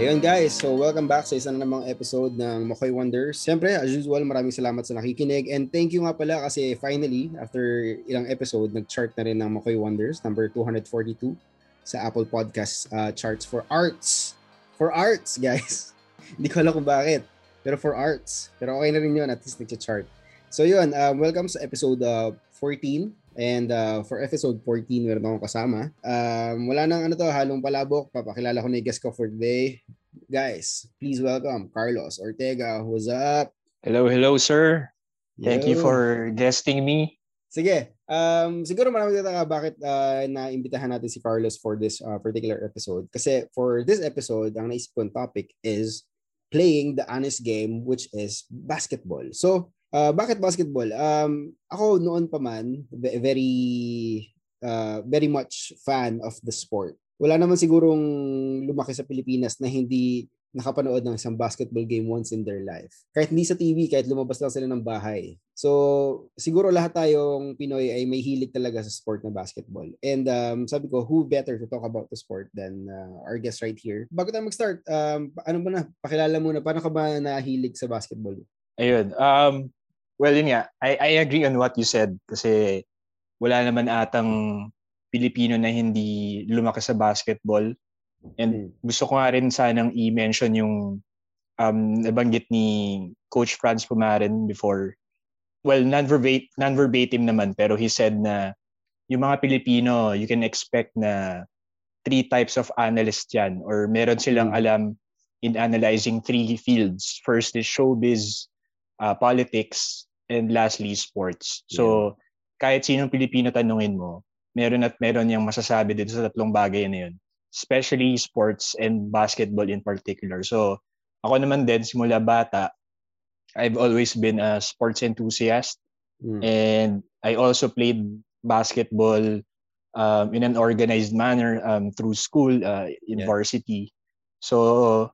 Ayun guys, so welcome back sa isa na namang episode ng Makoy Wonders. Siyempre, as usual, maraming salamat sa nakikinig and thank you nga pala kasi finally, after ilang episode, nag-chart na rin ng Makoy Wonders, number 242 sa Apple Podcast uh, charts for arts. For arts, guys. Hindi ko alam kung bakit, pero for arts. Pero okay na rin yun, at least nag-chart. So yun, um, welcome sa episode uh, 14 And uh, for episode 14, meron akong kasama. Um, wala nang ano to, halong palabok. Papakilala ko na yung guest ko for today. Guys, please welcome Carlos Ortega. What's up? Hello, hello, sir. Thank Yo. you for guesting me. Sige. Um, siguro marami ka bakit uh, na-imbitahan natin si Carlos for this uh, particular episode. Kasi for this episode, ang naisip kong topic is playing the honest game, which is basketball. So, Uh, bakit basketball? Um, ako noon pa man, very uh, very much fan of the sport. Wala naman sigurong lumaki sa Pilipinas na hindi nakapanood ng isang basketball game once in their life. Kahit hindi sa TV, kahit lumabas lang sila ng bahay. So, siguro lahat tayong Pinoy ay may hilig talaga sa sport na basketball. And um, sabi ko, who better to talk about the sport than uh, our guest right here? Bago tayo mag-start, um, ano ba na, pakilala muna, paano ka ba nahilig sa basketball? Ayun, um, Well, yun nga. I, I agree on what you said kasi wala naman atang Pilipino na hindi lumaki sa basketball. And hmm. gusto ko nga rin sanang i-mention yung um, nabanggit ni Coach Franz Pumarin before. Well, non-verbatim, non-verbatim naman, pero he said na yung mga Pilipino, you can expect na three types of analyst yan or meron silang hmm. alam in analyzing three fields. First is showbiz, uh, politics, and lastly, sports. So, yeah. kahit sinong Pilipino tanungin mo, meron at meron yung masasabi dito sa tatlong bagay na yun. Especially sports and basketball in particular. So, ako naman din, simula bata, I've always been a sports enthusiast. Mm. And I also played basketball um, in an organized manner um, through school, uh, in yeah. varsity. So,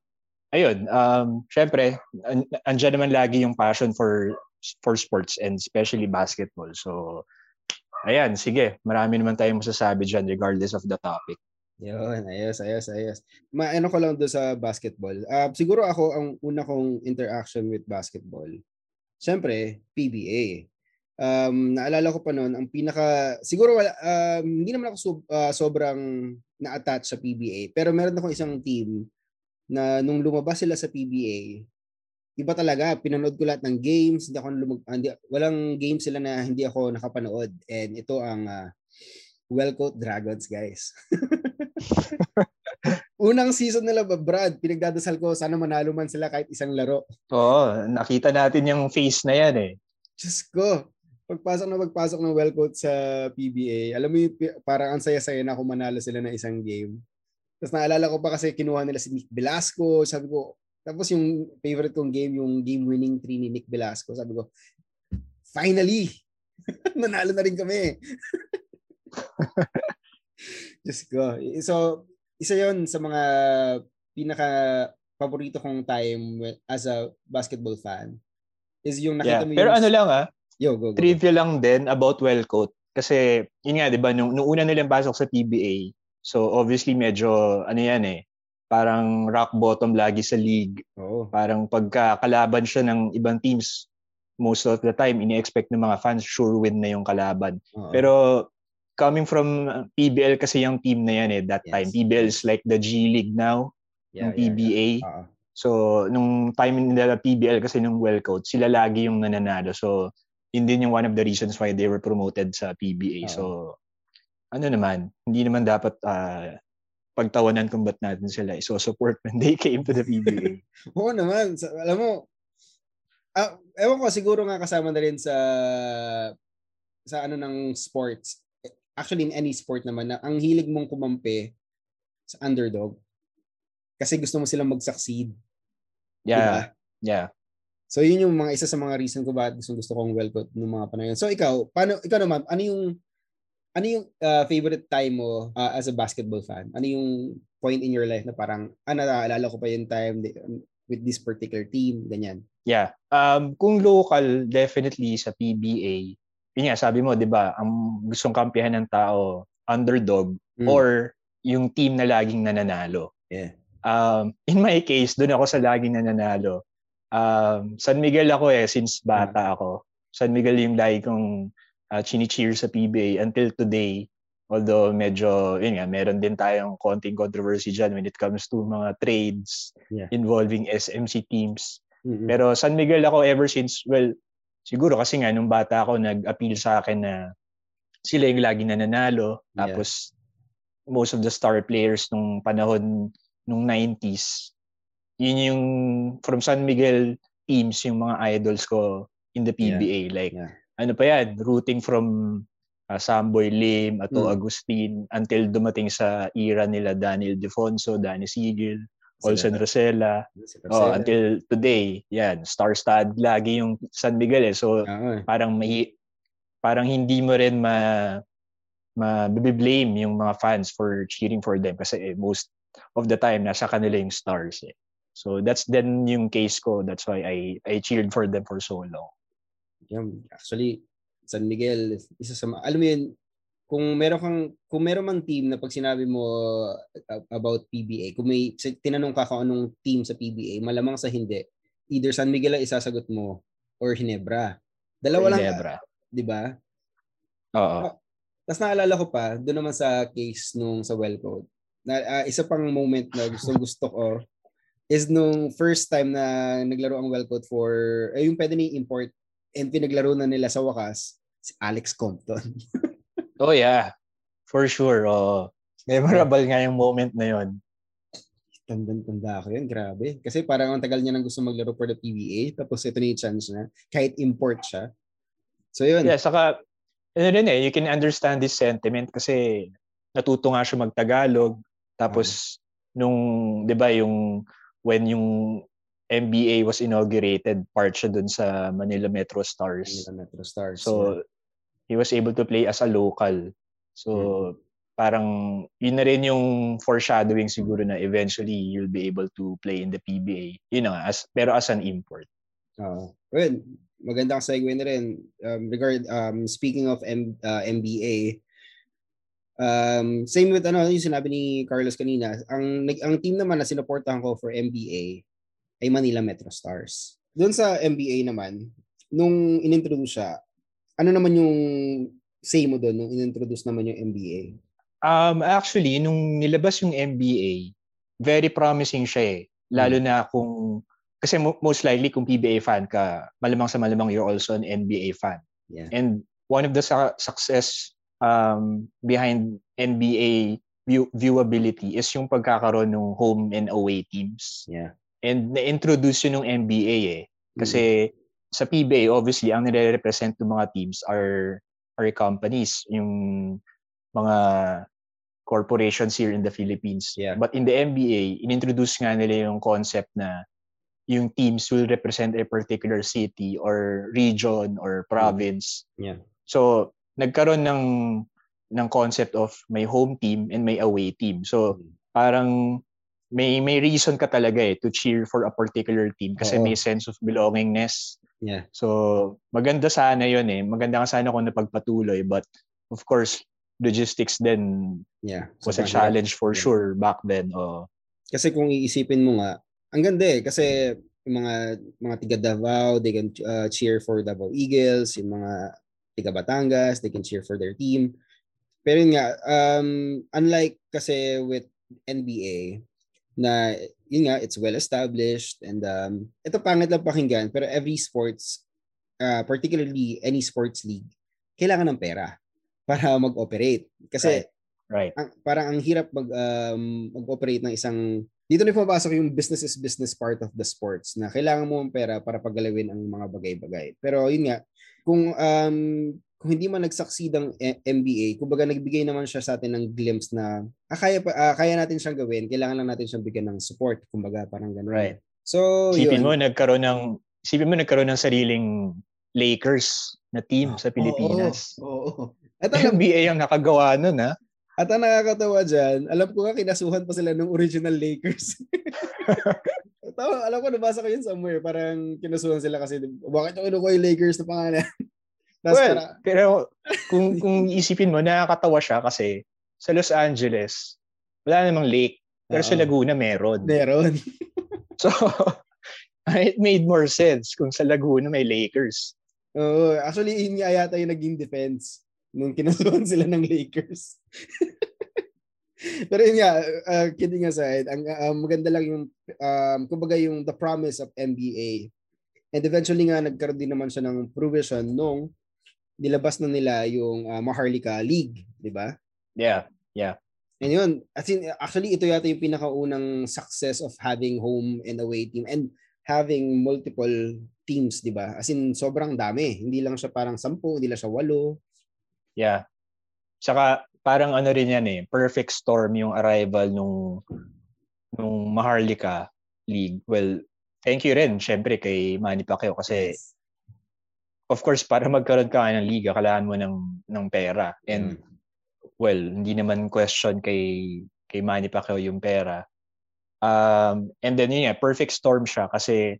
ayun, um, syempre, an- andyan naman lagi yung passion for for sports and especially basketball. So, ayan, sige. Marami naman tayong masasabi dyan regardless of the topic. Yun, ayos, ayos, ayos. Maano ko lang doon sa basketball. Uh, siguro ako, ang una kong interaction with basketball, syempre, PBA. Um, naalala ko pa noon, ang pinaka, siguro wala, um, hindi naman ako so, uh, sobrang na-attach sa PBA, pero meron akong isang team na nung lumabas sila sa PBA, iba talaga. Pinanood ko lahat ng games. Hindi ako lumag, hindi, walang games sila na hindi ako nakapanood. And ito ang uh, Wellcoat Dragons, guys. Unang season nila, Brad, pinagdadasal ko, sana manalo man sila kahit isang laro. Oo, nakita natin yung face na yan eh. Diyos ko, pagpasok na pagpasok ng Wellcoat sa PBA, alam mo yung parang ang saya-saya na kung manalo sila ng isang game. Tapos naalala ko pa kasi kinuha nila si Nick Velasco. Sabi ko, tapos yung favorite kong game, yung game-winning 3 ni Nick Velasco. Sabi ko, finally! Nanalo na rin kami. Just go. So, isa yon sa mga pinaka paborito kong time as a basketball fan is yung nakita yeah. mo yung... Pero ano lang ah, Yo, go, go. trivia lang din about Wellcoat. Kasi, yun nga, di ba, nung, nung una nilang pasok sa PBA, so obviously medyo, ano yan eh, parang rock bottom lagi sa league. Oo. Parang pagka kalaban siya ng ibang teams, most of the time, ini-expect ng mga fans, sure win na yung kalaban. Oo. Pero coming from PBL kasi yung team na yan eh, that yes. time. PBL is like the G League now, yeah, yung PBA. Yeah, yeah. So, nung time nila PBL kasi nung well coach, sila lagi yung nananalo. So, yun din yung one of the reasons why they were promoted sa PBA. Uh-huh. So, ano naman, hindi naman dapat uh, pagtawanan kung ba't natin sila iso-support when they came to the PBA. Oo naman. Sa, alam mo, ah, ewan ko, siguro nga kasama na rin sa sa ano ng sports. Actually, in any sport naman, na ang hilig mong kumampi sa underdog kasi gusto mo silang mag-succeed. Yeah. Diba? Yeah. So yun yung mga isa sa mga reason ko bakit gusto gusto kong well ng mga panahon. So ikaw, paano ikaw naman, ano yung ano yung uh, favorite time mo uh, as a basketball fan? Ano yung point in your life na parang, ah, naalala ko pa yung time with this particular team, ganyan? Yeah. Um, kung local, definitely sa PBA, yun nga, sabi mo, di ba, ang gustong kampihan ng tao, underdog, mm. or yung team na laging nananalo. Yeah. Um, in my case, doon ako sa laging nananalo. Um, San Miguel ako eh, since bata ako. San Miguel yung lagi kong uh, chini-cheer sa PBA until today. Although medyo, yun nga, meron din tayong konting controversy dyan when it comes to mga trades yeah. involving SMC teams. Mm-hmm. Pero San Miguel ako ever since, well, siguro kasi nga nung bata ako, nag-appeal sa akin na sila yung lagi nananalo. Yeah. Tapos most of the star players nung panahon nung 90s, yun yung from San Miguel teams yung mga idols ko in the PBA. Yeah. Like, yeah. Ano pa yan, rooting from uh, Samboy Lim, Ato mm. Agustin, until dumating sa era nila Daniel Defonso, Danny Sigil, Olsen Rosella. Oh, until today, yan, star-stud lagi yung San Miguel eh. So, uh-huh. parang may parang hindi mo rin ma ma-blame yung mga fans for cheering for them kasi eh, most of the time nasa kanila yung stars eh. So that's then yung case ko. That's why I I cheered for them for so long. Yeah, actually San Miguel, isa sa, alam mo yun, kung meron kang kung meron mang team na pag sinabi mo about PBA, kung may tinanong ka kung anong team sa PBA, malamang sa hindi, either San Miguel ang isasagot mo or Hinebra. Dalawa lang, Hinebra. 'di ba? Oo. Uh, Tapos naalala ko pa, doon naman sa case nung sa well code. Na, uh, isa pang moment na gusto gusto ko is nung first time na naglaro ang well code for eh, yung pwede ni import and pinaglaro na nila sa wakas, si Alex Compton. oh yeah, for sure. Oh. Memorable nga yung moment na yon. Tandang-tanda ako yun, grabe. Kasi parang ang tagal niya nang gusto maglaro for the PBA, tapos ito na yung chance na, kahit import siya. So yun. Yeah, saka, ano rin eh, you can understand this sentiment kasi natuto nga siya mag-Tagalog. Tapos, uh-huh. nung, di ba, yung, when yung MBA was inaugurated, part siya dun sa Manila Metro Stars. Manila Metro Stars. So, yeah. he was able to play as a local. So, mm. parang yun na rin yung foreshadowing siguro na eventually you'll be able to play in the PBA. You know, as, pero as an import. Uh, well, magandang segue na rin. Um, regard, um, speaking of M, uh, MBA, um, same with ano yung sinabi ni Carlos kanina, ang, ang team naman na sinuportahan ko for MBA ay Manila Metro Stars. Doon sa MBA naman, nung inintroduce siya, ano naman yung say mo doon nung inintroduce naman yung MBA? Um, actually, nung nilabas yung MBA, very promising siya eh. Lalo hmm. na kung, kasi most likely kung PBA fan ka, malamang sa malamang you're also an NBA fan. Yeah. And one of the su- success um, behind NBA view- viewability is yung pagkakaroon ng home and away teams. Yeah. And na-introduce yun ng NBA eh. Kasi mm-hmm. sa PBA, obviously, ang nire-represent ng mga teams are, are companies, yung mga corporations here in the Philippines. Yeah. But in the NBA, inintroduce nga nila yung concept na yung teams will represent a particular city or region or province. Yeah. So, nagkaroon ng ng concept of may home team and may away team. So, mm. parang may may reason ka talaga eh to cheer for a particular team kasi Oo. may sense of belongingness. Yeah. So, maganda sana 'yon eh. Maganda nga sana kung napagpatuloy but of course, logistics then yeah, was a challenge for yeah. sure back then. Oh. Kasi kung iisipin mo nga, ang ganda eh kasi yung mga mga tiga Davao, they can uh, cheer for Davao Eagles, yung mga tiga Batangas, they can cheer for their team. Pero yun nga, um, unlike kasi with NBA, na yun nga, it's well established and um, ito pangit lang pakinggan pero every sports, uh, particularly any sports league, kailangan ng pera para mag-operate. Kasi right. right. Ang, parang ang hirap mag, um, mag-operate ng isang dito na pumapasok yung business is business part of the sports na kailangan mo ng pera para paggalawin ang mga bagay-bagay. Pero yun nga, kung um, kung hindi man nag-succeed ang MBA, kumbaga nagbigay naman siya sa atin ng glimpse na ah, kaya, pa, ah, kaya natin siyang gawin, kailangan lang natin siyang bigyan ng support, kumbaga parang ganun. Right. So, isipin yun. mo nagkaroon ng isipin mo nagkaroon ng sariling Lakers na team sa Pilipinas. Oo. Oh, oh, oh. At ang NBA ang nakagawa nun, ha? At ang nakakatawa dyan, alam ko nga kinasuhan pa sila ng original Lakers. Tama, alam ko nabasa ko yun somewhere, parang kinasuhan sila kasi bakit yung yung Lakers na pangalan? Tapos well, para... pero kung kung isipin mo, nakakatawa siya kasi sa Los Angeles, wala namang lake. Pero Uh-oh. sa Laguna, meron. Meron. so, it made more sense kung sa Laguna may Lakers. Oo. Uh, actually, yun nga yata yung naging defense nung kinasuhan sila ng Lakers. Pero yun nga, uh, kidding aside, ang uh, maganda lang yung, um, kumbaga yung the promise of NBA. And eventually nga, nagkaroon din naman siya ng provision nung nilabas na nila yung uh, Maharlika League, di ba? Yeah, yeah. And yun, as in, actually, ito yata yung pinakaunang success of having home and away team and having multiple teams, di ba? As in, sobrang dami. Hindi lang siya parang sampu, hindi lang siya walo. Yeah. Saka, parang ano rin yan eh, perfect storm yung arrival nung nung Maharlika League. Well, thank you rin, syempre, kay Manny Pacquiao kasi yes. Of course, para magkaroon ka ng liga, kailangan mo ng, ng pera. And mm well, hindi naman question kay kay Manny Pacquiao yung pera. Um, and then yun yeah, perfect storm siya kasi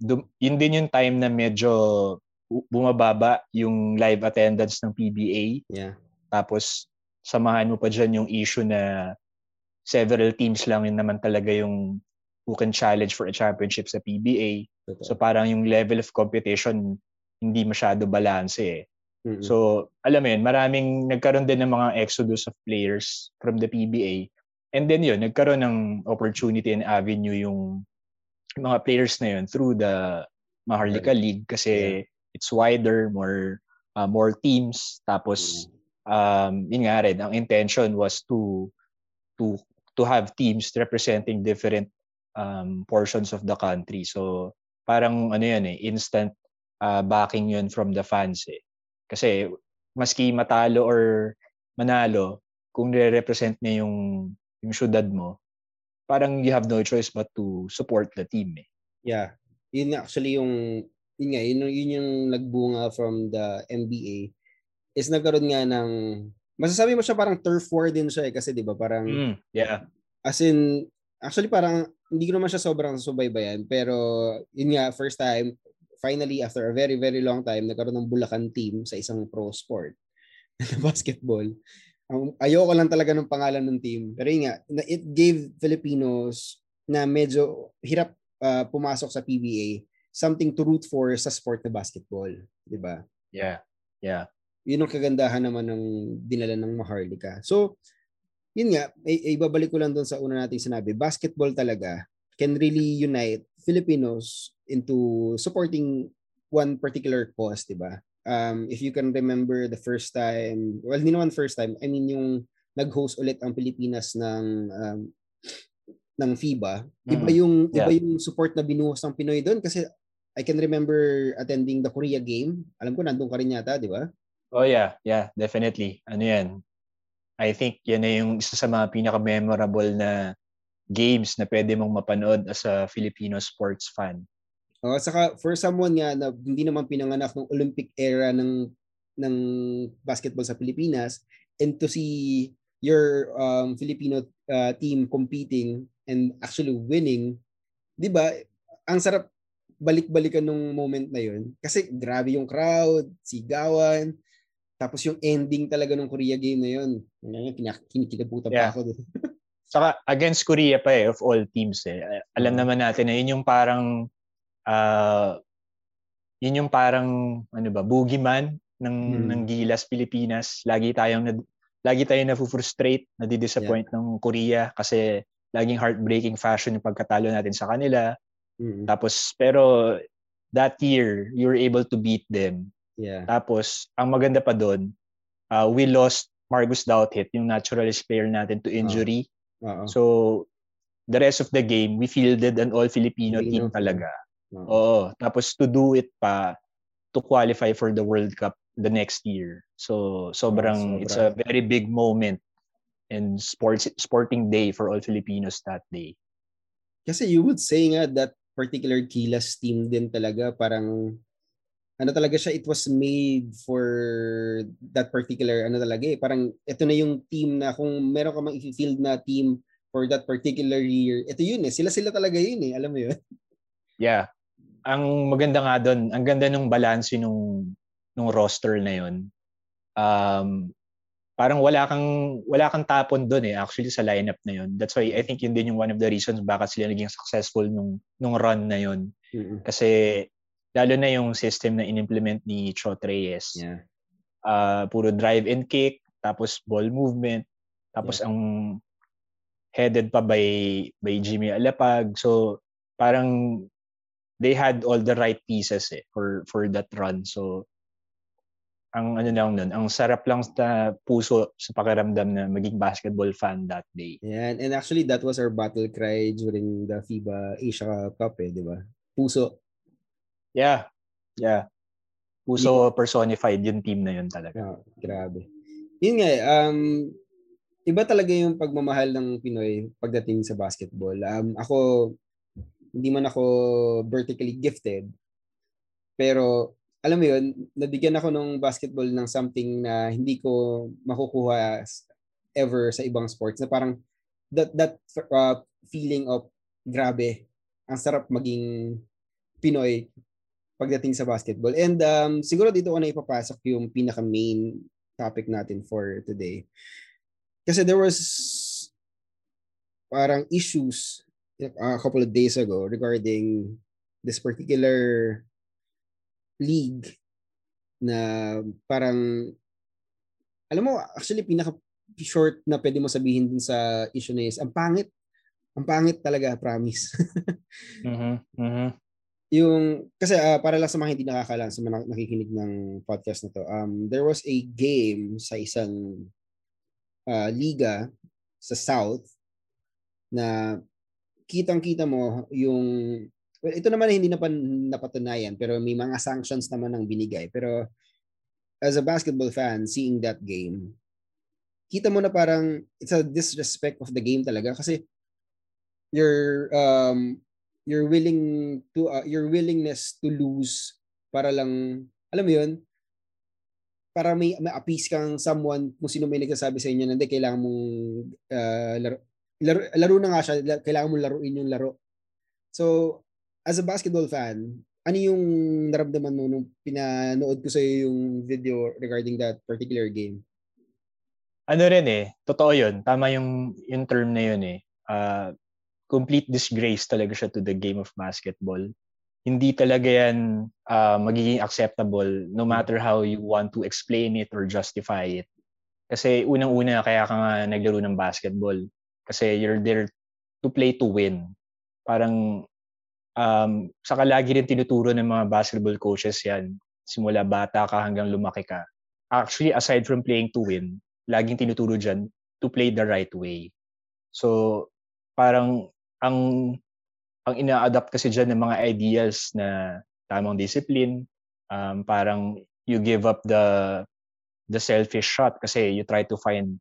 dum, yun din yung time na medyo bumababa yung live attendance ng PBA. Yeah. Tapos samahan mo pa dyan yung issue na several teams lang yun naman talaga yung who can challenge for a championship sa PBA. So parang yung level of competition hindi masyado balance eh. Mm-hmm. So, alam mo yun, maraming nagkaroon din ng mga exodus of players from the PBA. And then yun, nagkaroon ng opportunity and avenue yung mga players na yun through the Maharlika right. League kasi yeah. it's wider, more uh, more teams. Tapos, mm-hmm. um, yun nga rin, ang intention was to to to have teams representing different um, portions of the country. So, parang ano yan eh, instant uh, backing yun from the fans eh. Kasi maski matalo or manalo, kung nire-represent niya yung yung syudad mo, parang you have no choice but to support the team eh. Yeah. Yun actually yung yun nga, yun, yun yung nagbunga from the NBA is nagkaroon nga ng masasabi mo siya parang turf war din siya eh kasi 'di ba parang mm, yeah. As in actually parang hindi ko naman siya sobrang subaybayan pero yun nga first time finally, after a very, very long time, nagkaroon ng Bulacan team sa isang pro sport na basketball. Ang ayoko lang talaga ng pangalan ng team. Pero yun nga, it gave Filipinos na medyo hirap uh, pumasok sa PBA something to root for sa sport na basketball. Di ba? Yeah. Yeah. Yun ang kagandahan naman ng dinala ng Maharlika. So, yun nga, ibabalik ko lang doon sa una nating sinabi, basketball talaga can really unite Filipinos into supporting one particular cause, di ba? Um, if you can remember the first time, well, hindi naman first time, I mean yung nag-host ulit ang Pilipinas ng um, ng FIBA, iba mm-hmm. yung yeah. iba yung support na binuhos ng Pinoy doon kasi I can remember attending the Korea game. Alam ko nandun ka rin yata, di ba? Oh yeah, yeah, definitely. Ano yan? I think yan na yung isa sa mga pinaka-memorable na games na pwede mong mapanood as a Filipino sports fan. Oh, saka for someone nga na hindi naman pinanganak ng Olympic era ng ng basketball sa Pilipinas and to see your um, Filipino uh, team competing and actually winning, 'di ba? Ang sarap balik-balikan nung moment na 'yon kasi grabe yung crowd, sigawan, tapos yung ending talaga ng Korea game na 'yon. Kinikilabutan yeah. pa ako. Saka against Korea pa eh, of all teams eh. Alam mm. naman natin na yun yung parang, uh, yun yung parang, ano ba, boogeyman ng, hmm. ng Gilas Pilipinas. Lagi tayong, na, lagi tayong na-frustrate, na-disappoint yeah. ng Korea kasi laging heartbreaking fashion yung pagkatalo natin sa kanila. Hmm. Tapos, pero that year, you were able to beat them. Yeah. Tapos, ang maganda pa doon, uh, we lost Margus Douthit, yung naturalist player natin to injury. Uh. Uh-huh. So, the rest of the game, we fielded an all-Filipino team talaga. Uh-huh. Oo. Tapos to do it pa, to qualify for the World Cup the next year. So, sobrang, uh, it's a very big moment and sports sporting day for all Filipinos that day. Kasi you would say nga that particular Kilas team din talaga parang ano talaga siya, it was made for that particular, ano talaga eh, parang ito na yung team na kung meron ka mang i-field na team for that particular year, ito yun eh, sila-sila talaga yun eh, alam mo yun? Yeah. Ang maganda nga doon, ang ganda nung balance nung, nung roster na yun. Um, parang wala kang wala kang tapon doon eh actually sa lineup na yun. That's why I think yun din yung one of the reasons bakit sila naging successful nung nung run na yun. Mm-hmm. Kasi lalo na yung system na inimplement ni Chot Reyes. Yeah. Uh, puro drive and kick, tapos ball movement, tapos yeah. ang headed pa by by Jimmy Alapag. So parang they had all the right pieces eh for for that run. So ang ano lang nun, ang sarap lang sa puso sa pakiramdam na maging basketball fan that day. Yan. And actually, that was our battle cry during the FIBA Asia Cup eh, di ba? Puso. Yeah. Yeah. Puso yeah. personified yung team na yun talaga. Oh, grabe. Yun nga, eh, um, iba talaga yung pagmamahal ng Pinoy pagdating sa basketball. Um, ako, hindi man ako vertically gifted, pero alam mo yun, nabigyan ako ng basketball ng something na hindi ko makukuha ever sa ibang sports na parang that that uh, feeling of grabe ang sarap maging Pinoy pagdating sa basketball. And um, siguro dito ko na ipapasok yung pinaka main topic natin for today. Kasi there was parang issues a couple of days ago regarding this particular league na parang alam mo actually pinaka short na pwede mo sabihin dun sa issue na is ang pangit ang pangit talaga promise mhm mhm yung kasi uh, para lang sa mga hindi nakakalam sa mga nakikinig ng podcast na to um there was a game sa isang uh, liga sa south na kitang-kita mo yung Well, ito naman hindi na pa napatunayan pero may mga sanctions naman ang binigay. Pero as a basketball fan, seeing that game, kita mo na parang it's a disrespect of the game talaga kasi your um your willing to uh, your willingness to lose para lang alam mo yun para may, may appease kang someone kung sino may nagsasabi sa inyo na hindi kailangan mong uh, laro, laro, laro na nga siya kailangan mong laruin yung laro so as a basketball fan, ano yung naramdaman mo nung pinanood ko sa yung video regarding that particular game? Ano rin eh, totoo yun. Tama yung, yung term na yun eh. Uh, complete disgrace talaga siya to the game of basketball. Hindi talaga yan uh, magiging acceptable no matter how you want to explain it or justify it. Kasi unang-una kaya ka nga naglaro ng basketball. Kasi you're there to play to win. Parang um, saka lagi rin tinuturo ng mga basketball coaches yan. Simula bata ka hanggang lumaki ka. Actually, aside from playing to win, laging tinuturo dyan to play the right way. So, parang ang ang ina-adapt kasi dyan ng mga ideas na tamang discipline, um, parang you give up the the selfish shot kasi you try to find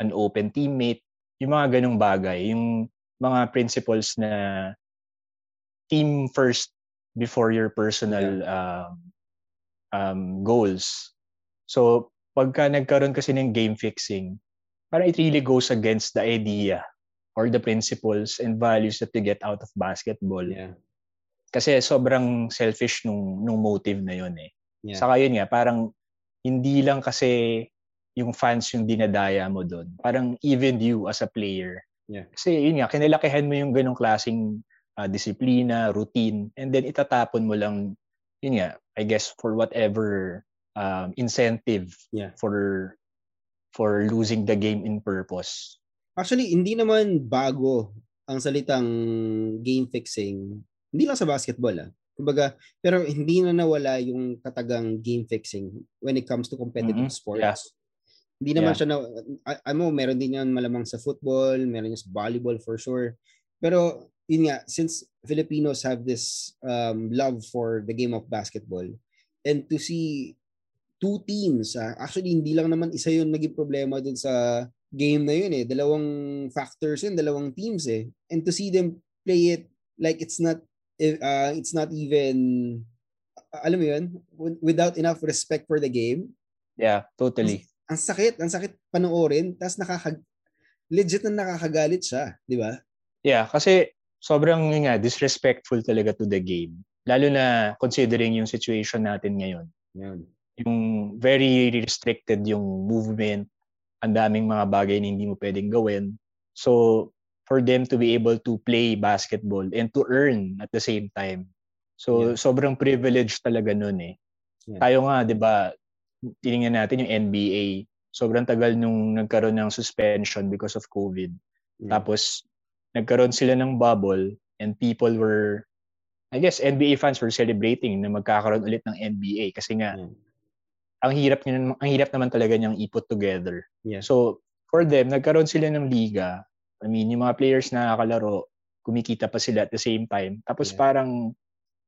an open teammate, yung mga ganong bagay, yung mga principles na team first before your personal yeah. um, um, goals. So, pagka nagkaroon kasi ng game fixing, parang it really goes against the idea or the principles and values that you get out of basketball. Yeah. Kasi sobrang selfish nung, nung motive na yun eh. Yeah. Saka yun nga, parang hindi lang kasi yung fans yung dinadaya mo doon. Parang even you as a player. Yeah. Kasi yun nga, kinilakihan mo yung ganong klaseng uh, disiplina, routine, and then itatapon mo lang, yun nga, I guess for whatever um, incentive yeah. for for losing the game in purpose. Actually, hindi naman bago ang salitang game fixing. Hindi lang sa basketball ah. Kumbaga, pero hindi na nawala yung katagang game fixing when it comes to competitive mm-hmm. sports. Yeah. Hindi naman yeah. siya na, ano, meron din yan malamang sa football, meron yan sa volleyball for sure. Pero yun nga, since Filipinos have this um, love for the game of basketball, and to see two teams, uh, actually hindi lang naman isa yun naging problema dun sa game na yun eh. Dalawang factors yun, dalawang teams eh. And to see them play it like it's not uh, it's not even alam mo yun, without enough respect for the game. Yeah, totally. Ang, ang sakit, ang sakit panoorin, tapos nakakag legit na nakakagalit siya, di ba? Yeah, kasi sobrang nga, disrespectful talaga to the game. Lalo na considering yung situation natin ngayon. Yan. Yung very restricted yung movement. Ang daming mga bagay na hindi mo pwedeng gawin. So, for them to be able to play basketball and to earn at the same time. So, yeah. sobrang privilege talaga nun eh. Yeah. Tayo nga, di ba, tinignan natin yung NBA, sobrang tagal nung nagkaroon ng suspension because of COVID. Yeah. Tapos, nagkaroon sila ng bubble and people were, I guess, NBA fans were celebrating na magkakaroon ulit ng NBA kasi nga, yeah. Ang hirap niyan, ang hirap naman talaga niyang i-put together. Yeah. So, for them, nagkaroon sila ng liga. I mean, yung mga players na nakakalaro, kumikita pa sila at the same time. Tapos yeah. parang,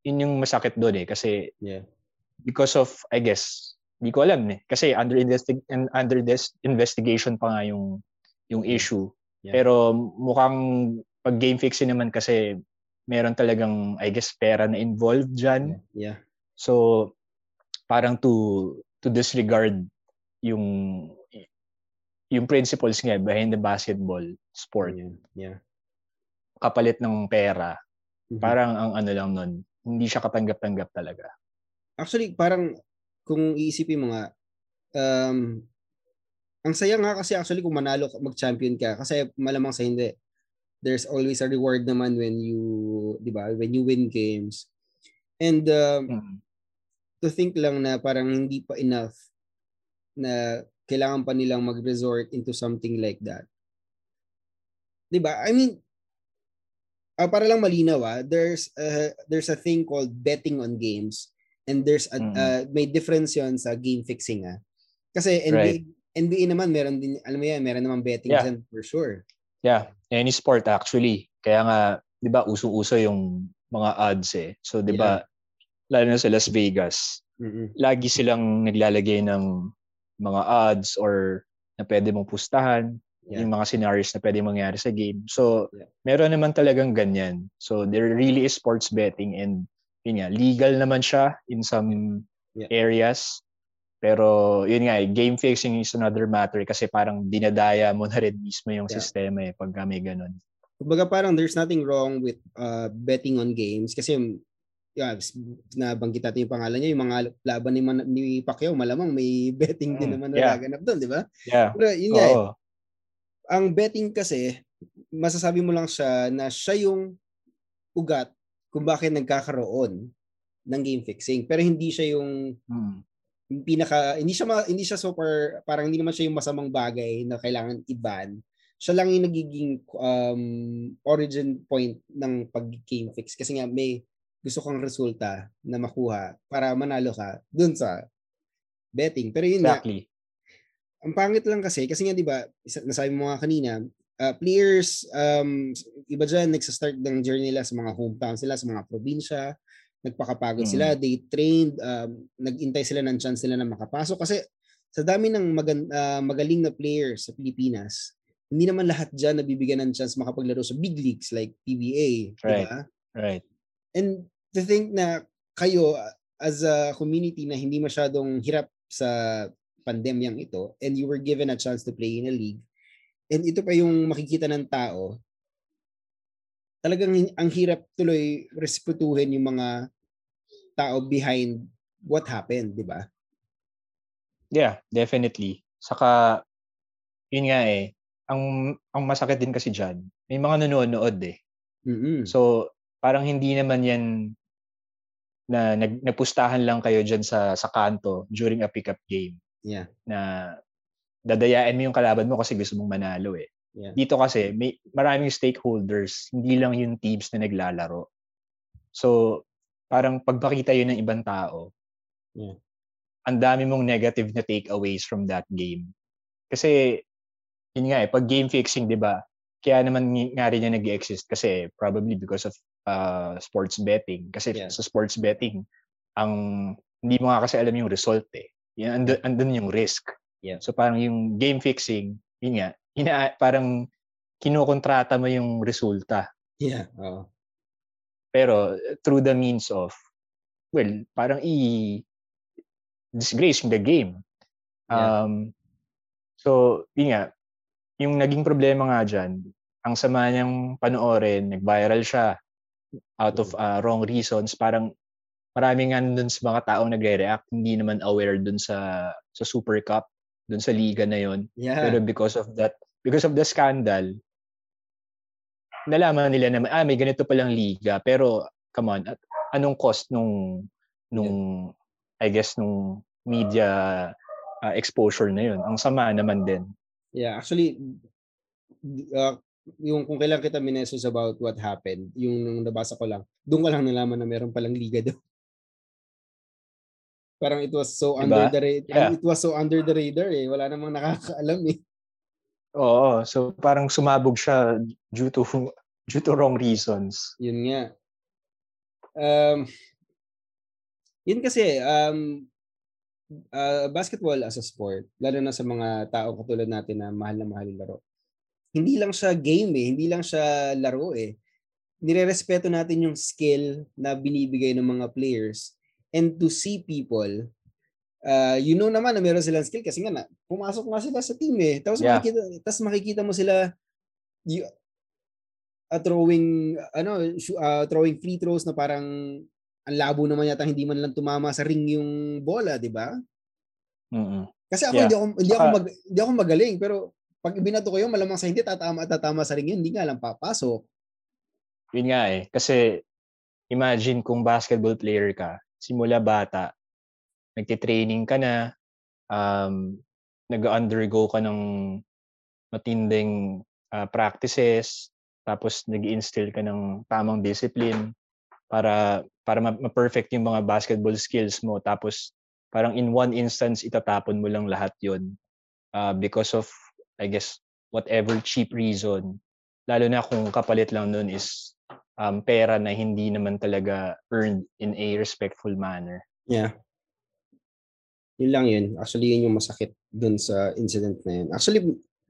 yun yung masakit doon eh. Kasi, yeah. because of, I guess, hindi ko alam eh. Kasi under, investi- under this investigation pa nga yung, yung issue. Yeah. Pero mukhang pag game fixing naman kasi meron talagang I guess pera na involved diyan. Yeah. yeah. So parang to to disregard yung yung principles nga behind the basketball sport. Yeah. yeah. Kapalit ng pera. Mm-hmm. Parang ang ano lang nun, hindi siya katanggap-tanggap talaga. Actually, parang kung iisipin mo nga, um, ang saya nga kasi actually kung manalo mag-champion ka kasi malamang sa hindi there's always a reward naman when you 'di ba when you win games and uh, mm-hmm. To think lang na parang hindi pa enough na kailangan pa nilang mag-resort into something like that 'di ba i mean uh, para lang malinaw ah there's uh, there's a thing called betting on games and there's a, mm-hmm. uh, may difference yon sa game fixing ah kasi NBA right NBA naman meron din alam mo yan, meron naman betting yeah. dyan for sure. Yeah, any sport actually. Kaya nga 'di ba uso-uso yung mga odds eh. So 'di ba yeah. Lalo na sa Las Vegas, mm-hmm. lagi silang naglalagay ng mga odds or na pwede mong pustahan, yeah. yung mga scenarios na pwede mangyari sa game. So, yeah. meron naman talagang ganyan. So, there really is sports betting and yun nga, legal naman siya in some yeah. areas. Pero yun nga, eh, game fixing is another matter kasi parang dinadaya mo na rin mismo yung yeah. sistema eh pag may ganun. Kumbaga parang there's nothing wrong with uh, betting on games kasi yeah, nabanggit natin yung pangalan niya, yung mga laban ni, Man- ni Pacquiao, malamang may betting mm, din naman na yeah. naganap doon, di ba? Yeah. Pero yun nga, oh. ang betting kasi, masasabi mo lang siya na siya yung ugat kung bakit nagkakaroon ng game fixing. Pero hindi siya yung hmm pinaka hindi siya ma, hindi siya super parang hindi naman siya yung masamang bagay na kailangan i-ban. Siya lang yung nagiging um, origin point ng pag-game fix kasi nga may gusto kang resulta na makuha para manalo ka dun sa betting. Pero yun exactly. nga, ang pangit lang kasi, kasi nga di ba, nasabi mo nga kanina, uh, players, um, iba dyan, nagsa-start ng journey nila sa mga hometown sila, sa mga probinsya, nagpakapagod mm. sila, they trained, um, nagintay sila ng chance nila na makapasok kasi sa dami ng magan, uh, magaling na players sa Pilipinas, hindi naman lahat diyan nabibigyan ng chance makapaglaro sa big leagues like PBA, right. Diba? Right. And to think na kayo as a community na hindi masyadong hirap sa pandemyang ito and you were given a chance to play in a league and ito pa yung makikita ng tao talagang ang hirap tuloy respetuhin yung mga tao behind what happened, di ba? Yeah, definitely. Saka, yun nga eh, ang, ang masakit din kasi dyan, may mga nanonood eh. Mm-hmm. So, parang hindi naman yan na nag, nagpustahan lang kayo dyan sa, sa kanto during a pickup game. Yeah. Na dadayain mo yung kalaban mo kasi gusto mong manalo eh. Yeah. Dito kasi may maraming stakeholders, hindi lang yung teams na naglalaro. So, parang pagpakita yun ng ibang tao, yeah. ang dami mong negative na takeaways from that game. Kasi, yun nga eh, pag game fixing, di ba, kaya naman nga rin niya nag-exist kasi probably because of uh, sports betting. Kasi yeah. sa sports betting, ang hindi mo nga kasi alam yung result eh. Yan, andun, andun yung risk. Yeah. So parang yung game fixing, yun nga, ina parang kinukontrata mo yung resulta. Yeah, oo. Pero through the means of well, parang i disgrace the game. Yeah. Um so, yun nga, yung naging problema nga diyan, ang sama niyang panoorin, nag-viral siya out of uh, wrong reasons, parang marami nga dun sa mga taong nagre-react, hindi naman aware dun sa sa Super Cup dun sa liga na yon. Yeah. Pero because of that, because of the scandal, nalaman nila na ah may ganito palang liga pero come on at anong cost nung nung yeah. I guess nung media uh, exposure na yun ang sama naman din yeah actually uh, yung kung kailan kita minesos about what happened yung nung nabasa ko lang doon ko lang nalaman na meron palang liga doon parang it was so diba? under the radar yeah. it was so under the radar eh wala namang nakakaalam eh Oo, so parang sumabog siya due to due to wrong reasons. Yun nga. Um, yun kasi, um, uh, basketball as a sport, lalo na sa mga tao katulad natin na mahal na mahal yung laro, hindi lang siya game eh, hindi lang siya laro eh. Nirerespeto natin yung skill na binibigay ng mga players and to see people uh, you know naman na meron silang skill kasi nga na, pumasok nga sila sa team eh. Tapos yeah. makikita, tapos makikita mo sila you, uh, throwing ano uh, throwing free throws na parang ang labo naman yata hindi man lang tumama sa ring yung bola, di ba? Mm-hmm. Kasi ako yeah. hindi ako hindi ako mag, hindi ako magaling pero pag binato ko yun malamang sa hindi tatama tatama sa ring yun, hindi nga lang papasok. Yun nga eh kasi imagine kung basketball player ka simula bata nagte-training ka na, um, nag-undergo ka ng matinding uh, practices, tapos nag-instill ka ng tamang discipline para para ma-perfect yung mga basketball skills mo tapos parang in one instance itatapon mo lang lahat yon uh, because of I guess whatever cheap reason lalo na kung kapalit lang nun is um, pera na hindi naman talaga earned in a respectful manner. Yeah. Yun lang yun. Actually, yun yung masakit dun sa incident na yun. Actually,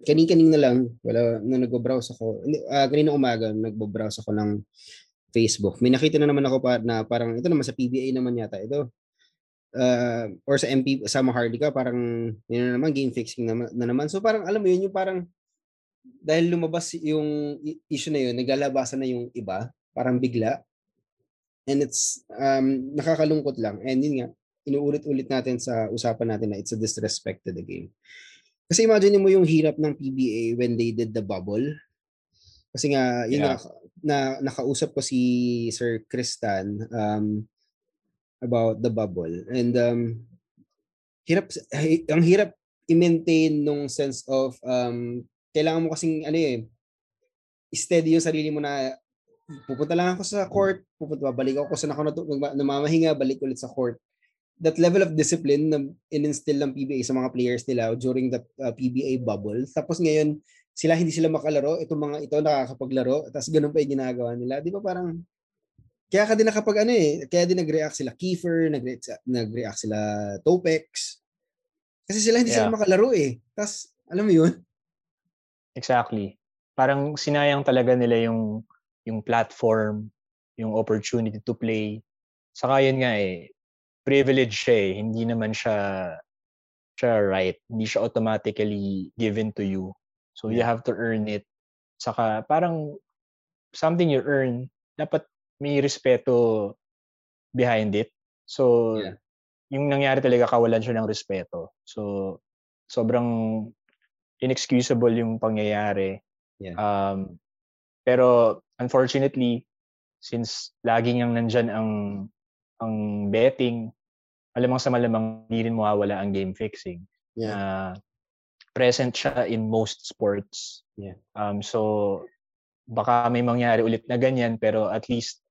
kanin-kanin na lang, wala, na nag-browse ako, uh, kanina umaga, nag-browse ako ng Facebook. May nakita na naman ako pa, na parang, ito naman sa PBA naman yata, ito. Uh, or sa MP, sa Maharlika, parang, yun na naman, game fixing na, na naman. So parang, alam mo yun, yung parang, dahil lumabas yung issue na yun, naglalabasan na yung iba, parang bigla. And it's, um, nakakalungkot lang. And yun nga, inuulit-ulit natin sa usapan natin na it's a disrespect to the game. Kasi imagine mo yung hirap ng PBA when they did the bubble. Kasi nga, yun yeah. nga, na, nakausap ko si Sir Kristan um, about the bubble. And um, hirap, ang hirap i-maintain nung sense of um, kailangan mo kasing ano eh, steady yung sarili mo na pupunta lang ako sa court, pupunta, balik ako sa ako namamahinga, balik ulit sa court that level of discipline na ininstill ng PBA sa mga players nila during the uh, PBA bubble. Tapos ngayon, sila hindi sila makalaro, itong mga ito nakakapaglaro, tapos ganun pa yung ginagawa nila. Di ba parang, kaya ka din nakapag ano eh, kaya din nag-react sila Kiefer, nag-react, nag-react sila Topex. Kasi sila hindi yeah. sila makalaro eh. Tapos, alam mo yun? Exactly. Parang sinayang talaga nila yung yung platform, yung opportunity to play. Saka yun nga eh, privilege siya eh. Hindi naman siya siya right. Hindi siya automatically given to you. So you have to earn it. Saka parang something you earn, dapat may respeto behind it. So yeah. yung nangyari talaga kawalan siya ng respeto. So sobrang inexcusable yung pangyayari. Yeah. Um, pero unfortunately, since laging yang nandyan ang ang betting, malamang sa malamang hindi rin mawawala ang game fixing. Yeah. Uh, present siya in most sports. Yeah. Um, so, baka may mangyari ulit na ganyan, pero at least,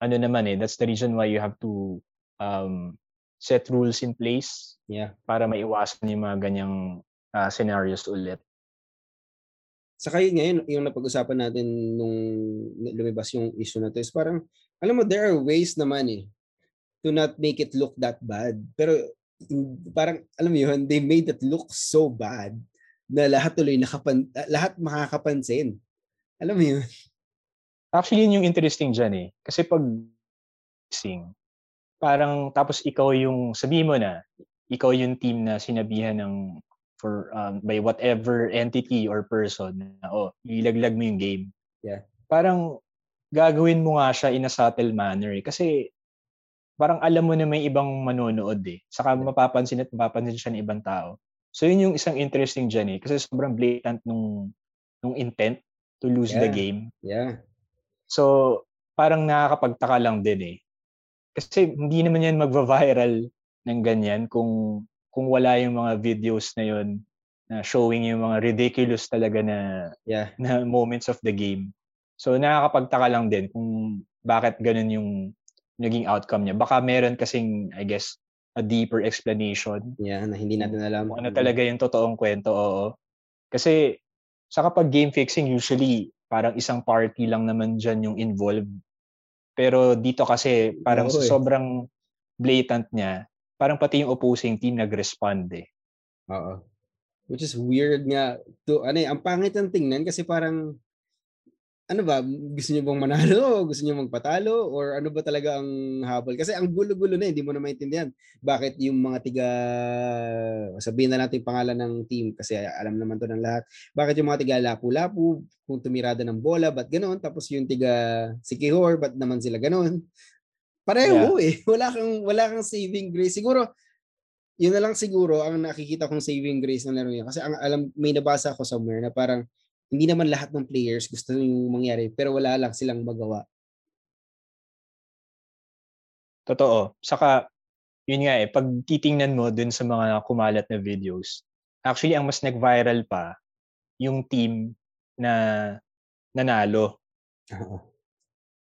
ano naman eh, that's the reason why you have to um, set rules in place yeah. para maiwasan yung mga ganyang uh, scenarios ulit. Saka yun ngayon, yung napag-usapan natin nung lumabas yung issue na to is parang, alam mo, there are ways naman eh to not make it look that bad. Pero parang alam mo yun, they made it look so bad na lahat tuloy nakapan lahat makakapansin. Alam mo yun? Actually, yun yung interesting dyan eh. Kasi pag sing, parang tapos ikaw yung, sabi mo na, ikaw yung team na sinabihan ng for um, by whatever entity or person na, oh, ilaglag mo yung game. Yeah. Parang gagawin mo nga siya in a subtle manner eh. Kasi parang alam mo na may ibang manonood eh. Saka mapapansin at mapapansin siya ng ibang tao. So yun yung isang interesting dyan eh. Kasi sobrang blatant nung, nung intent to lose yeah. the game. Yeah. So parang nakakapagtaka lang din eh. Kasi hindi naman yan magva-viral ng ganyan kung kung wala yung mga videos na yun na showing yung mga ridiculous talaga na yeah. na moments of the game. So nakakapagtaka lang din kung bakit ganun yung naging outcome niya. Baka meron kasing I guess a deeper explanation. Yeah, na hindi natin alam. Ano talaga yung totoong kwento, oo. Kasi sa kapag game fixing usually parang isang party lang naman dyan yung involved. Pero dito kasi parang Oo, eh. sobrang blatant niya, parang pati yung opposing team nag-respond eh. Oo. Which is weird nga. To, ano eh, ang pangit ng tingnan kasi parang ano ba, gusto niyo bang manalo? Gusto niyo magpatalo? Or ano ba talaga ang habol? Kasi ang gulo-gulo na, hindi mo na maintindihan. Bakit yung mga tiga, sabihin na natin yung pangalan ng team kasi alam naman to ng lahat. Bakit yung mga tiga lapu-lapu, kung tumirada ng bola, ba't ganoon? Tapos yung tiga Sikihor, ba't naman sila ganoon? Pareho eh. Wala kang, wala kang saving grace. Siguro, yun na lang siguro ang nakikita kong saving grace ng laro niya. Kasi ang alam, may nabasa ako somewhere na parang hindi naman lahat ng players gusto yung mangyari pero wala lang silang magawa. Totoo. Saka, yun nga eh, pag titingnan mo dun sa mga kumalat na videos, actually ang mas nag-viral pa, yung team na nanalo.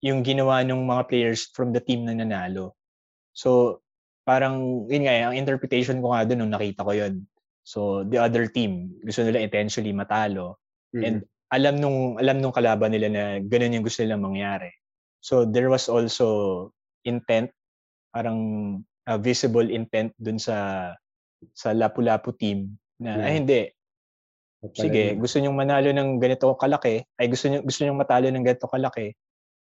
Yung ginawa ng mga players from the team na nanalo. So, parang, yun nga eh, ang interpretation ko nga dun nung nakita ko yun. So, the other team, gusto nila intentionally matalo. Mm-hmm. And alam nung alam nung kalaban nila na ganun yung gusto nilang mangyari. So there was also intent, parang uh, visible intent dun sa sa Lapu-Lapu team na yeah. ay hindi. Sige, gusto niyo manalo ng ganito kalaki, ay gusto niyo gusto niyo matalo ng ganito kalaki.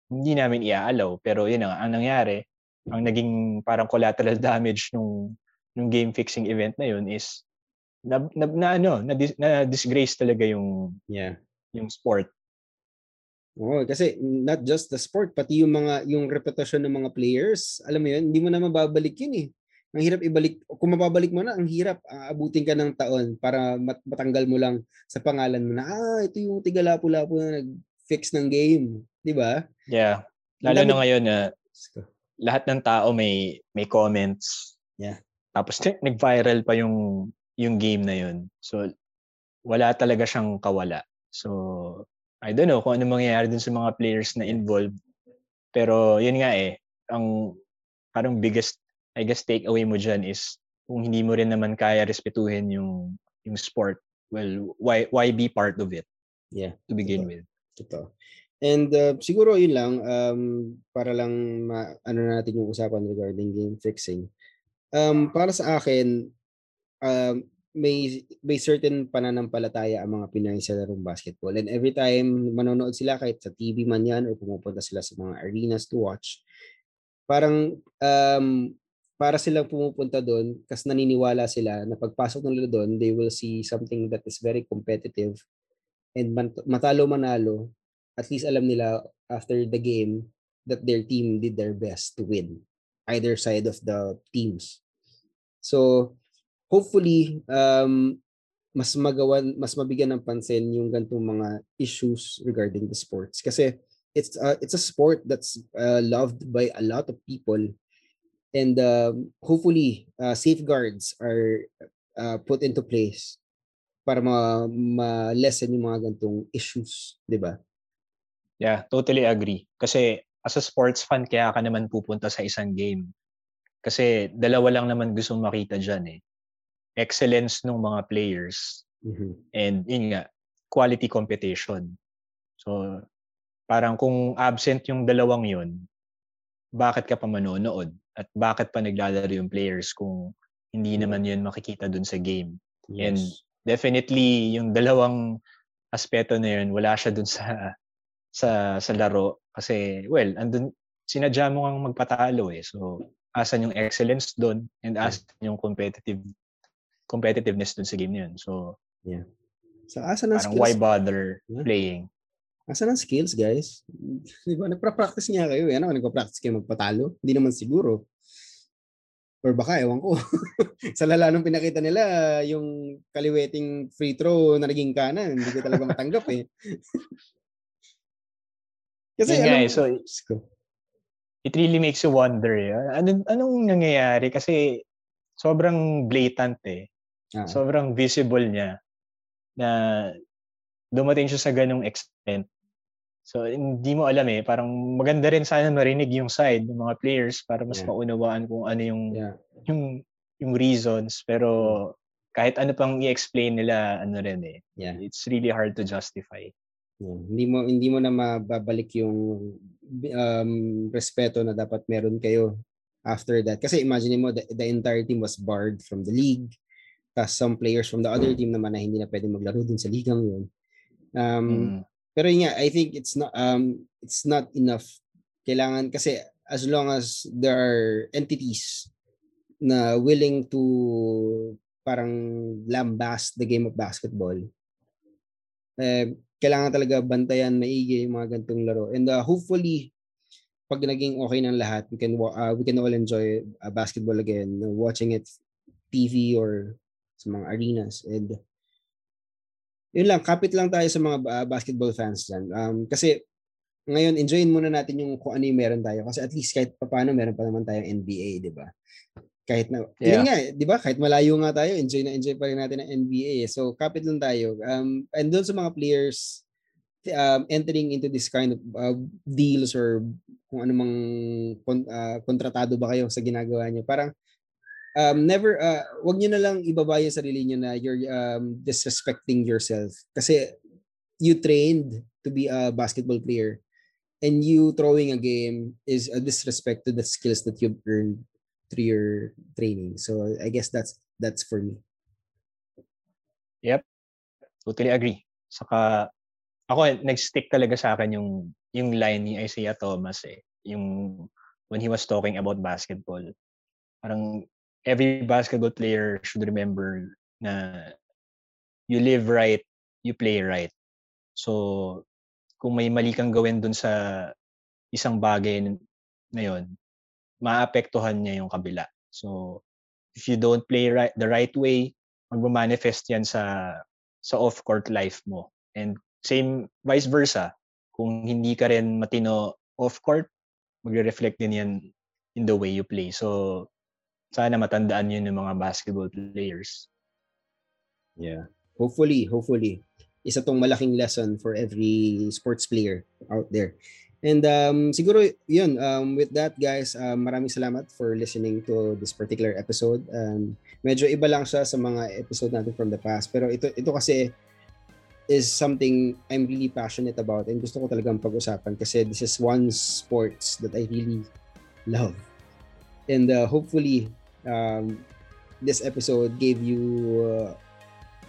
Hindi namin iaalaw, pero yun ang, ang nangyari, ang naging parang collateral damage nung nung game fixing event na yun is na, na, na ano, na, na disgrace talaga yung yeah, yung sport. Oo, kasi not just the sport, pati yung mga yung reputasyon ng mga players, alam mo yun, hindi mo na mababalik yun eh. Ang hirap ibalik, kung mababalik mo na, ang hirap aabutin ka ng taon para mat- matanggal mo lang sa pangalan mo na, ah, ito yung tiga-lapu-lapu na nag-fix ng game. Di ba? Yeah. Lalo na ngayon na uh, lahat ng tao may may comments. Yeah. Tapos nag-viral pa yung yung game na yun. So, wala talaga siyang kawala. So, I don't know kung ano mangyayari dun sa mga players na involved. Pero, yun nga eh, ang parang biggest, I guess, take away mo dyan is kung hindi mo rin naman kaya respetuhin yung yung sport, well, why why be part of it? Yeah. To begin totoo. with. Totoo. And uh, siguro yun lang, um, para lang ma- ano na natin yung usapan regarding game fixing. Um, para sa akin, um, may may certain pananampalataya ang mga Pinoy sa larong basketball. And every time manonood sila kahit sa TV man yan or pumupunta sila sa mga arenas to watch, parang um, para silang pumupunta doon kasi naniniwala sila na pagpasok nila doon, they will see something that is very competitive and matalo manalo, at least alam nila after the game that their team did their best to win either side of the teams. So, hopefully um mas magawan mas mabigyan ng pansin yung gantong mga issues regarding the sports kasi it's uh, it's a sport that's uh, loved by a lot of people and uh, hopefully uh, safeguards are uh, put into place para ma, ma-lessen yung mga gantong issues, 'di ba? Yeah, totally agree. Kasi as a sports fan kaya ka naman pupunta sa isang game. Kasi dalawa lang naman gusto makita diyan eh excellence ng mga players mm-hmm. and yun nga quality competition. So parang kung absent yung dalawang yun, bakit ka pa manonood? At bakit pa naglalaro yung players kung hindi mm-hmm. naman yun makikita dun sa game? Yes. And definitely yung dalawang aspeto na yun, wala siya dun sa sa sa laro kasi well, andun sinadya mo ngang magpatalo eh. So asan yung excellence doon and mm. asan yung competitive competitiveness dun sa game yun. So, yeah. So, asa ng skills? why bother yeah. playing? Asa ng skills, guys? Di ba? Nagpa-practice nga kayo. Eh. Ano, nagpa-practice kayo magpatalo? Hindi naman siguro. Or baka, ewan ko. sa lala nung pinakita nila, yung kaliweting free throw na naging kanan. Hindi ko talaga matanggap eh. Kasi Yun alam, eh, so it really makes you wonder. Eh. Anong, anong nangyayari? Kasi sobrang blatant eh. Ah. Sobrang visible niya na dumating siya sa ganong extent. So, hindi mo alam eh. Parang maganda rin sana marinig yung side ng mga players para mas yeah. maunawaan kung ano yung, yeah. yung, yung reasons. Pero mm. kahit ano pang i-explain nila, ano rin eh. Yeah. It's really hard to justify. Yeah. Hindi mo hindi mo na mababalik yung um, respeto na dapat meron kayo after that. Kasi imagine mo the, the entire team was barred from the league. Tapos some players from the other team naman na hindi na pwedeng maglaro dun sa ligang yun. Um, mm. Pero yun nga, I think it's not um it's not enough. Kailangan kasi as long as there are entities na willing to parang lambast the game of basketball, eh, kailangan talaga bantayan maigi yung mga gantong laro. And uh, hopefully, pag naging okay ng lahat, we can uh, we can all enjoy uh, basketball again, watching it TV or sa mga arenas. And yun lang, kapit lang tayo sa mga uh, basketball fans dyan. Um, kasi ngayon, enjoyin muna natin yung kung ano yung meron tayo. Kasi at least kahit paano, meron pa naman tayong NBA, di ba? Kahit na, yeah. yun nga, di ba? Kahit malayo nga tayo, enjoy na enjoy pa rin natin ang NBA. So, kapit lang tayo. Um, and doon sa mga players um, entering into this kind of uh, deals or kung anumang kon, uh, kontratado ba kayo sa ginagawa niyo, parang um, never, uh, wag niyo na lang ibaba yung sarili niyo na you're um, disrespecting yourself. Kasi you trained to be a basketball player and you throwing a game is a disrespect to the skills that you've earned through your training. So I guess that's that's for me. Yep. Totally agree. Saka ako nag-stick talaga sa akin yung yung line ni Isaiah Thomas eh, yung when he was talking about basketball. Parang every basketball player should remember na you live right, you play right. So, kung may mali kang gawin dun sa isang bagay na yun, maapektuhan niya yung kabila. So, if you don't play right, the right way, magmamanifest yan sa sa off-court life mo. And same vice versa, kung hindi ka rin matino off-court, magre-reflect din yan in the way you play. So, sana matandaan yun ng mga basketball players. Yeah. Hopefully, hopefully. Isa tong malaking lesson for every sports player out there. And um, siguro yun, um, with that guys, um, maraming salamat for listening to this particular episode. Um, medyo iba lang siya sa mga episode natin from the past. Pero ito, ito kasi is something I'm really passionate about and gusto ko talagang pag-usapan kasi this is one sports that I really love. And uh, hopefully, um, this episode gave you uh,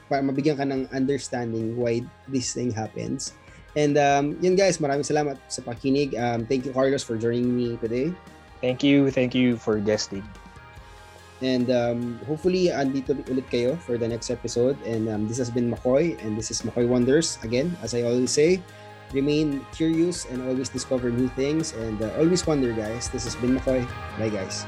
para mabigyan ka ng understanding why this thing happens. And um, yun guys, maraming salamat sa pakinig. Um, thank you Carlos for joining me today. Thank you. Thank you for guesting. And um, hopefully, andito ulit kayo for the next episode. And um, this has been McCoy, and this is McCoy Wonders. Again, as I always say, remain curious and always discover new things. And uh, always wonder, guys. This has been McCoy. Bye, guys.